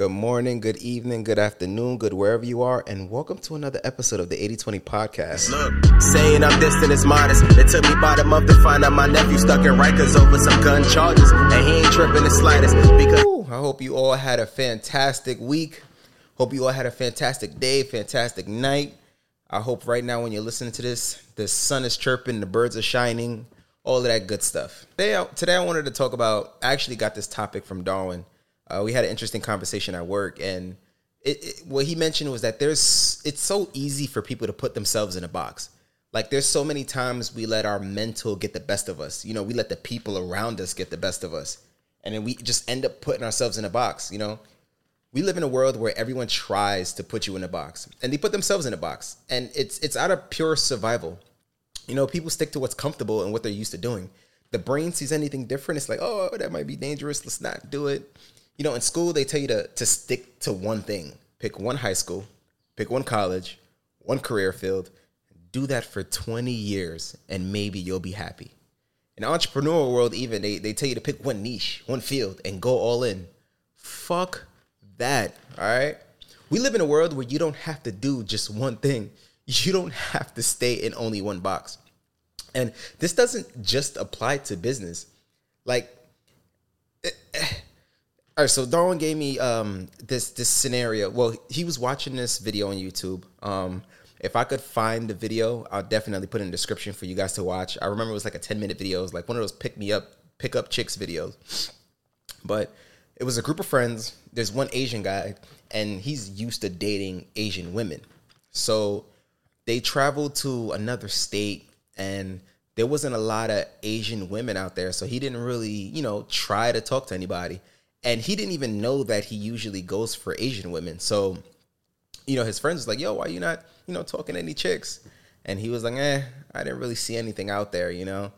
Good morning, good evening, good afternoon, good wherever you are, and welcome to another episode of the 8020 podcast. Look, saying I'm distant is modest. It took me about a month to find out my nephew stuck in Rikers over some gun charges, and he ain't tripping the slightest because. Ooh, I hope you all had a fantastic week. Hope you all had a fantastic day, fantastic night. I hope right now when you're listening to this, the sun is chirping, the birds are shining, all of that good stuff. Today, I- today I wanted to talk about. I actually got this topic from Darwin. Uh, we had an interesting conversation at work, and it, it, what he mentioned was that there's. It's so easy for people to put themselves in a box. Like there's so many times we let our mental get the best of us. You know, we let the people around us get the best of us, and then we just end up putting ourselves in a box. You know, we live in a world where everyone tries to put you in a box and they put themselves in a box and it's it's out of pure survival you know people stick to what's comfortable and what they're used to doing the brain sees anything different it's like oh that might be dangerous let's not do it you know in school they tell you to to stick to one thing. Pick one high school pick one college one career field do that for 20 years and maybe you'll be happy. In entrepreneurial world even they, they tell you to pick one niche one field and go all in. Fuck that all right we live in a world where you don't have to do just one thing. You don't have to stay in only one box. And this doesn't just apply to business. Like. All right so darwin gave me um this this scenario well he was watching this video on youtube um if i could find the video i'll definitely put in the description for you guys to watch i remember it was like a 10 minute video it was like one of those pick me up pick up chicks videos but it was a group of friends. There's one Asian guy, and he's used to dating Asian women. So they traveled to another state, and there wasn't a lot of Asian women out there. So he didn't really, you know, try to talk to anybody. And he didn't even know that he usually goes for Asian women. So, you know, his friends was like, yo, why you not, you know, talking to any chicks? And he was like, eh, I didn't really see anything out there, you know?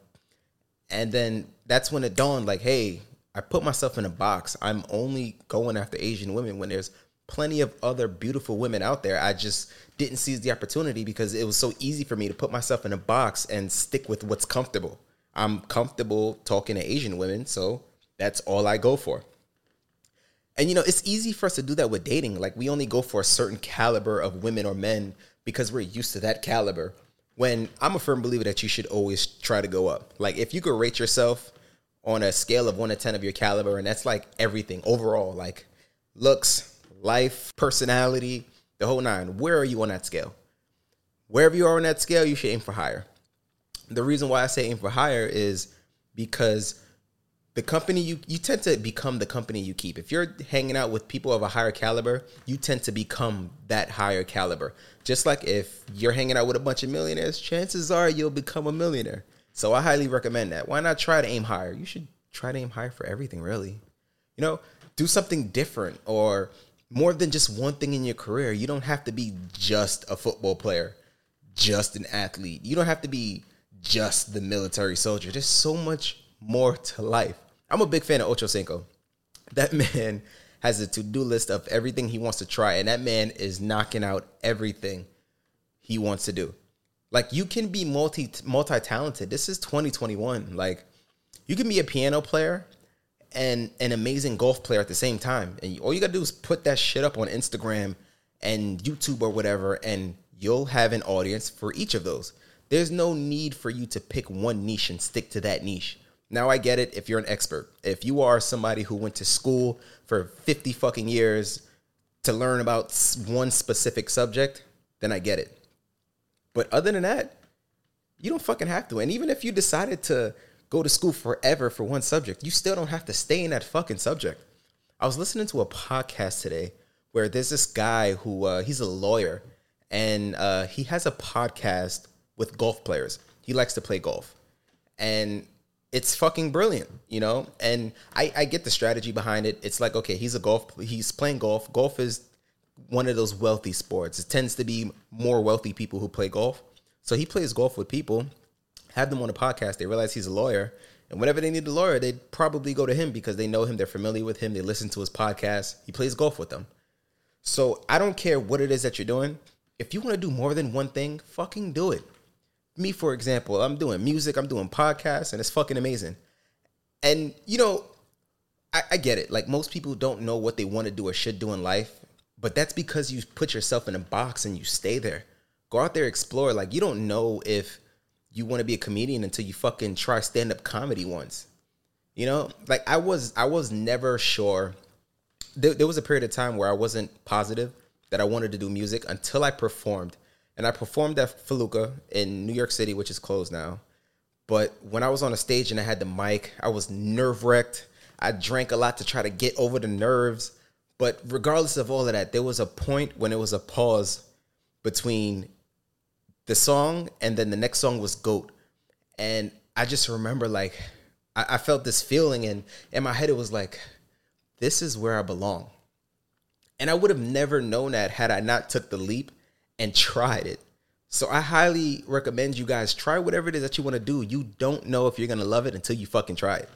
And then that's when it dawned like, hey, I put myself in a box. I'm only going after Asian women when there's plenty of other beautiful women out there. I just didn't seize the opportunity because it was so easy for me to put myself in a box and stick with what's comfortable. I'm comfortable talking to Asian women, so that's all I go for. And you know, it's easy for us to do that with dating. Like we only go for a certain caliber of women or men because we're used to that caliber. When I'm a firm believer that you should always try to go up. Like if you could rate yourself on a scale of 1 to 10 of your caliber and that's like everything overall, like looks, life, personality, the whole nine. Where are you on that scale? Wherever you are on that scale, you should aim for higher. The reason why I say aim for higher is because the company you you tend to become the company you keep. If you're hanging out with people of a higher caliber, you tend to become that higher caliber. Just like if you're hanging out with a bunch of millionaires, chances are you'll become a millionaire. So I highly recommend that. Why not try to aim higher? You should try to aim higher for everything, really. You know, do something different or more than just one thing in your career. You don't have to be just a football player, just an athlete. You don't have to be just the military soldier. There's so much more to life. I'm a big fan of Ocho Cinco. That man has a to-do list of everything he wants to try, and that man is knocking out everything he wants to do. Like you can be multi multi talented. This is 2021. Like you can be a piano player and an amazing golf player at the same time. And all you gotta do is put that shit up on Instagram and YouTube or whatever, and you'll have an audience for each of those. There's no need for you to pick one niche and stick to that niche. Now I get it if you're an expert. If you are somebody who went to school for 50 fucking years to learn about one specific subject, then I get it. But other than that, you don't fucking have to. And even if you decided to go to school forever for one subject, you still don't have to stay in that fucking subject. I was listening to a podcast today where there's this guy who uh, he's a lawyer and uh, he has a podcast with golf players. He likes to play golf, and it's fucking brilliant, you know. And I, I get the strategy behind it. It's like okay, he's a golf, he's playing golf. Golf is one of those wealthy sports. It tends to be more wealthy people who play golf. So he plays golf with people, have them on a podcast. They realize he's a lawyer, and whenever they need a lawyer, they'd probably go to him because they know him, they're familiar with him, they listen to his podcast. He plays golf with them. So I don't care what it is that you're doing. If you want to do more than one thing, fucking do it. Me, for example, I'm doing music, I'm doing podcasts, and it's fucking amazing. And you know, I, I get it. Like most people don't know what they want to do or should do in life, but that's because you put yourself in a box and you stay there. Go out there, explore. Like you don't know if you want to be a comedian until you fucking try stand up comedy once. You know, like I was, I was never sure. There, there was a period of time where I wasn't positive that I wanted to do music until I performed, and I performed at Felucca in New York City, which is closed now. But when I was on a stage and I had the mic, I was nerve wrecked. I drank a lot to try to get over the nerves. But regardless of all of that, there was a point when it was a pause between the song and then the next song was Goat. And I just remember like I, I felt this feeling and in my head it was like, this is where I belong. And I would have never known that had I not took the leap and tried it. So I highly recommend you guys try whatever it is that you want to do. You don't know if you're gonna love it until you fucking try it.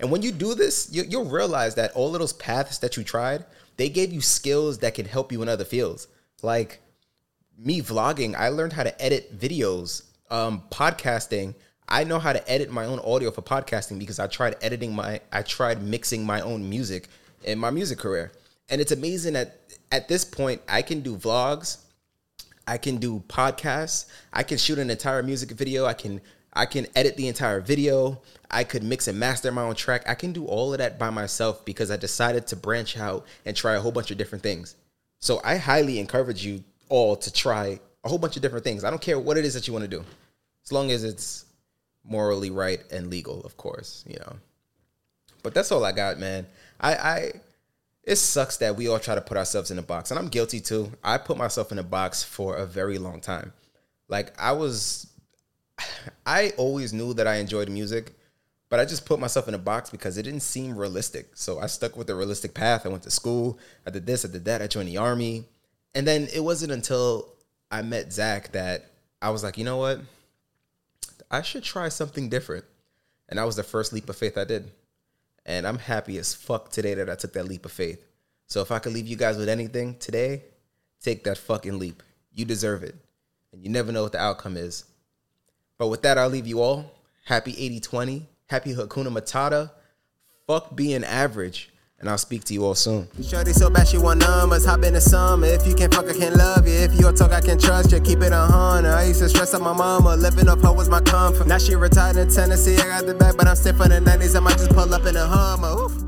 And when you do this, you, will realize that all of those paths that you tried, they gave you skills that can help you in other fields. Like me vlogging, I learned how to edit videos. Um, podcasting, I know how to edit my own audio for podcasting because I tried editing my, I tried mixing my own music in my music career. And it's amazing that at this point, I can do vlogs, I can do podcasts, I can shoot an entire music video, I can I can edit the entire video. I could mix and master my own track. I can do all of that by myself because I decided to branch out and try a whole bunch of different things. So I highly encourage you all to try a whole bunch of different things. I don't care what it is that you want to do, as long as it's morally right and legal, of course, you know. But that's all I got, man. I, I it sucks that we all try to put ourselves in a box, and I'm guilty too. I put myself in a box for a very long time. Like I was, I always knew that I enjoyed music, but I just put myself in a box because it didn't seem realistic. So I stuck with the realistic path. I went to school. I did this. I did that. I joined the army. And then it wasn't until I met Zach that I was like, you know what? I should try something different. And that was the first leap of faith I did. And I'm happy as fuck today that I took that leap of faith. So if I could leave you guys with anything today, take that fucking leap. You deserve it. And you never know what the outcome is. But with that, I'll leave you all. Happy 80 20. Happy Hakuna Matata. Fuck being average and I'll speak to you all soon. Shorty so bad she want numbers, hop in the summer. If you can't fuck, I can't love you. If you don't talk, I can trust you. Keep it a hundred. I used to stress out my mama, living off her was my comfort. Now she retired in Tennessee. I got the back, but I'm still from the 90s. I might just pull up in a Hummer. Oof.